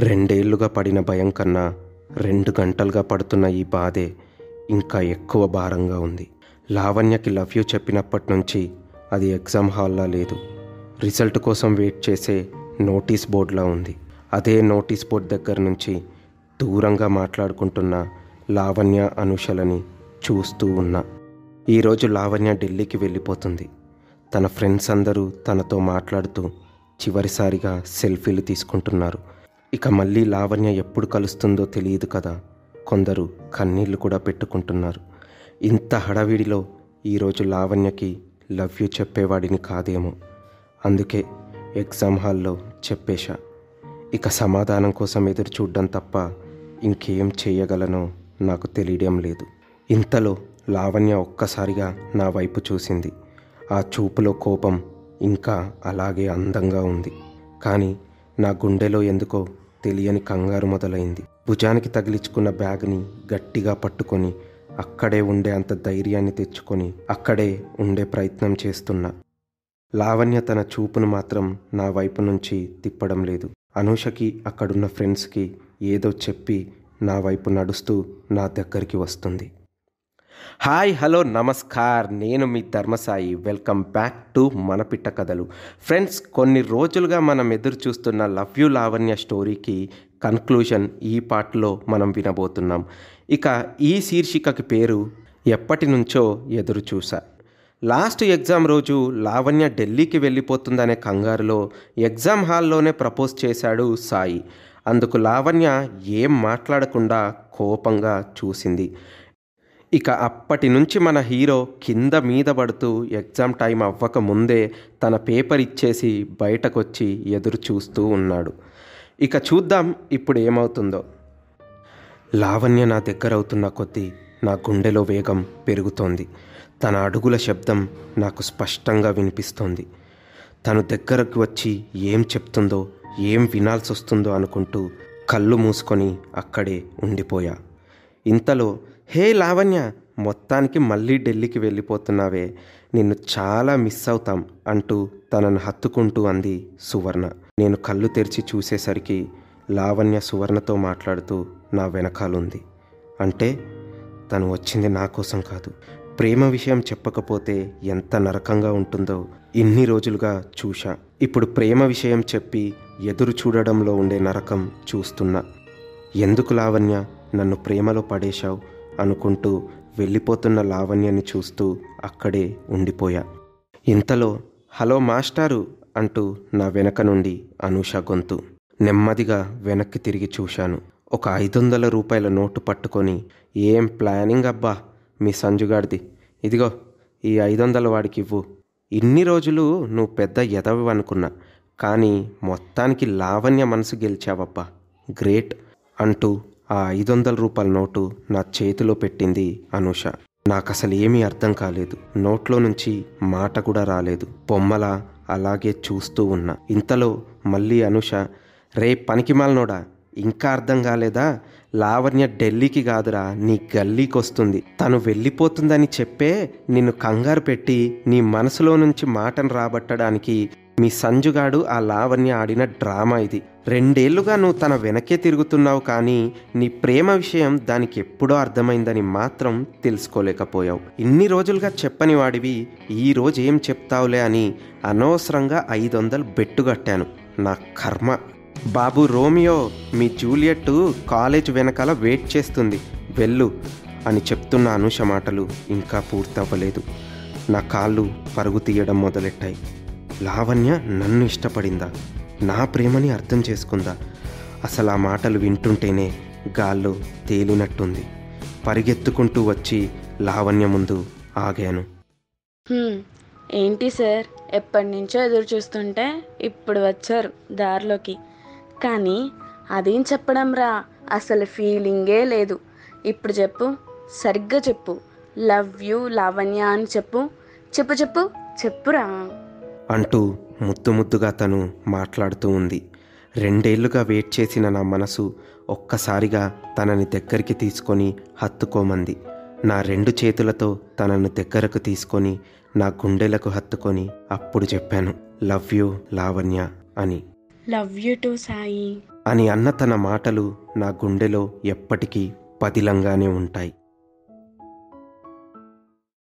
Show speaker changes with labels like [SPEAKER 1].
[SPEAKER 1] రెండేళ్ళుగా పడిన భయం కన్నా రెండు గంటలుగా పడుతున్న ఈ బాధే ఇంకా ఎక్కువ భారంగా ఉంది. లావణ్యకి లవ్ యూ చెప్పినప్పటి నుంచి అది ఎగ్జామ్ హాల్లా లేదు. రిజల్ట్ కోసం వెయిట్ చేసే నోటీస్ బోర్డులా ఉంది. అదే నోటీస్ బోర్డ్ దగ్గర నుంచి దూరంగా మాట్లాడుకుంటున్న లావణ్య అనుషలని చూస్తూ ఉన్నా. ఈరోజు లావణ్య ఢిల్లీకి వెళ్ళిపోతుంది. తన ఫ్రెండ్స్ అందరూ తనతో మాట్లాడుతూ చివరిసారిగా సెల్ఫీలు తీసుకుంటున్నారు. ఇక మళ్ళీ లావణ్య ఎప్పుడు కలుస్తుందో తెలియదు కదా. కొందరు కన్నీళ్ళు కూడా పెట్టుకుంటున్నారు. ఇంత హడావిడిలో ఈరోజు లావణ్యకి లవ్ యూ చెప్పేవాడిని కాదేమో. అందుకే ఎగ్జామ్ హాల్లో చెప్పేశా. ఇక సమాధానం కోసం ఎదురు చూడడం తప్ప ఇంకేం చేయగలనో నాకు తెలియడం లేదు. ఇంతలో లావణ్య ఒక్కసారిగా నా వైపు చూసింది. ఆ చూపులో కోపం ఇంకా అలాగే అందంగా ఉంది. కానీ నా గుండెలో ఎందుకో తెలియని కంగారు మొదలైంది. భుజానికి తగిలించుకున్న బ్యాగ్ని గట్టిగా పట్టుకొని అక్కడే ఉండే అంత ధైర్యాన్ని తెచ్చుకొని అక్కడే ఉండే ప్రయత్నం చేస్తున్నా. లావణ్య తన చూపును మాత్రం నా వైపు నుంచి తిప్పడం లేదు. అనూషకి అక్కడున్న ఫ్రెండ్స్కి ఏదో చెప్పి నా వైపు నడుస్తూ నా దగ్గరికి వస్తుంది. హాయ్ హలో నమస్కార్. నేను మీ ధర్మసాయి. వెల్కమ్ బ్యాక్ టు మన పిట్ట కథలు. ఫ్రెండ్స్ కొన్ని రోజులుగా మనం ఎదురు చూస్తున్న లవ్ యూ లావణ్య స్టోరీకి కన్క్లూషన్ ఈ పాటలో మనం వినబోతున్నాం. ఇక ఈ శీర్షికకి పేరు ఎప్పటి నుంచో ఎదురు చూసా. లాస్ట్ ఎగ్జామ్ రోజు లావణ్య ఢిల్లీకి వెళ్ళిపోతుందనే కంగారులో ఎగ్జామ్ హాల్లోనే ప్రపోజ్ చేశాడు సాయి. అందుకు లావణ్య ఏం మాట్లాడకుండా కోపంగా చూసింది. ఇక అప్పటి నుంచి మన హీరో కింద మీద పడుతూ ఎగ్జామ్ టైం అవ్వక ముందే తన పేపర్ ఇచ్చేసి బయటకొచ్చి ఎదురు చూస్తూ ఉన్నాడు. ఇక చూద్దాం ఇప్పుడు ఏమవుతుందో. లావణ్య నా దగ్గర అవుతున్న కొద్దీ నా గుండెలో వేగం పెరుగుతోంది. తన అడుగుల శబ్దం నాకు స్పష్టంగా వినిపిస్తోంది. తను దగ్గరకు వచ్చి ఏం చెప్తుందో ఏం వినాల్సి వస్తుందో అనుకుంటూ కళ్ళు మూసుకొని అక్కడే ఉండిపోయా. ఇంతలో హే లావణ్య మొత్తానికి మళ్ళీ ఢిల్లీకి వెళ్ళిపోతున్నావే. నిన్ను చాలా మిస్ అవుతాం అంటూ తనను హత్తుకుంటూ అంది సువర్ణ. నేను కళ్ళు తెరిచి చూసేసరికి లావణ్య సువర్ణతో మాట్లాడుతూ నా వెనకాలుంది. అంటే తను వచ్చింది నా కోసం కాదు. ప్రేమ విషయం చెప్పకపోతే ఎంత నరకంగా ఉంటుందో ఇన్ని రోజులుగా చూశా. ఇప్పుడు ప్రేమ విషయం చెప్పి ఎదురు చూడడంలో ఉండే నరకం చూస్తున్నా. ఎందుకు లావణ్య? నన్ను ప్రేమలో పడేశావు అనుకుంటూ వెళ్ళిపోతున్న లావణ్యని చూస్తూ అక్కడే ఉండిపోయా. ఇంతలో హలో మాస్టారు అంటూ నా వెనక నుండి అనూష గొంతు. నెమ్మదిగా వెనక్కి తిరిగి చూశాను. ఒక ఐదు వందల రూపాయల నోటు పట్టుకొని ఏం ప్లానింగ్ అబ్బా మీ సంజుగాడిది? ఇదిగో ఈ ఐదు వందల వాడికి ఇవ్వు. ఇన్ని రోజులు నువ్వు పెద్ద ఎదవి అనుకున్నా కానీ మొత్తానికి లావణ్య మనసు గెలిచావబ్బా. గ్రేట్ అంటూ ఆ ఐదు వందల రూపాయల నోటు నా చేతిలో పెట్టింది అనూష. నాకు అసలు ఏమీ అర్థం కాలేదు. నోట్లో నుంచి మాట కూడా రాలేదు. బొమ్మల అలాగే చూస్తూ ఉన్నా. ఇంతలో మళ్ళీ అనూష రే పనికిమాలనోడా ఇంకా అర్థం కాలేదా? లావణ్య ఢిల్లీకి కాదురా నీ గల్లీకి వస్తుంది తను వెళ్ళిపోతుందని చెప్పే నిన్ను కంగారు పెట్టి నీ మనసులో నుంచి మాటను రాబట్టడానికి మీ సంజుగాడు ఆ లావణ్య ఆడిన డ్రామా ఇది. రెండేళ్ళుగా నువ్వు తన వెనకే తిరుగుతున్నావు కానీ నీ ప్రేమ విషయం దానికి ఎప్పుడో అర్థమైందని మాత్రం తెలుసుకోలేకపోయావు. ఇన్ని రోజులుగా చెప్పని వాడివి ఈ రోజు ఏం చెప్తావులే అని అనవసరంగా ఐదు వందలు బెట్టుగట్టాను నా కర్మ. బాబు రోమియో మీ జూలియట్ కాలేజ్ వెనకాల వెయిట్ చేస్తుంది. వెళ్ళు అని చెప్తున్న అనుష మాటలు ఇంకా పూర్తవ్వలేదు. నా కాళ్ళు పరుగు తీయడం మొదలెట్టాయి. లావణ్య నన్ను ఇష్టపడిందా? నా ప్రేమని అర్థం చేసుకుందా? అసలు ఆ మాటలు వింటుంటేనే గాల్లో తేలినట్టుంది. పరిగెత్తుకుంటూ వచ్చి లావణ్య ముందు ఆగాను.
[SPEAKER 2] ఏంటి సార్? ఎప్పటి నుంచో ఎదురు చూస్తుంటే ఇప్పుడు వచ్చారు దారిలోకి. కానీ అదేం చెప్పడం రా? అసలు ఫీలింగే లేదు. ఇప్పుడు చెప్పు. సరిగ్గా చెప్పు. లవ్ యూ లావణ్య అని చెప్పు. చెప్పు చెప్పు. చెప్పురా.
[SPEAKER 1] అంటూ ముద్దు ముద్దుగా తను మాట్లాడుతూ ఉంది. రెండేళ్ళుగా వెయిట్ చేసిన నా మనసు ఒక్కసారిగా తనని దగ్గరికి తీసుకొని హత్తుకోమంది. నా రెండు చేతులతో తనను దగ్గరకు తీసుకొని నా గుండెలకు హత్తుకొని అప్పుడు చెప్పాను లవ్ యూ లావణ్య అని.
[SPEAKER 2] Love you too Sai.
[SPEAKER 1] అని అన్న తన మాటలు నా గుండెలో ఎప్పటికీ పదిలంగానే ఉంటాయి.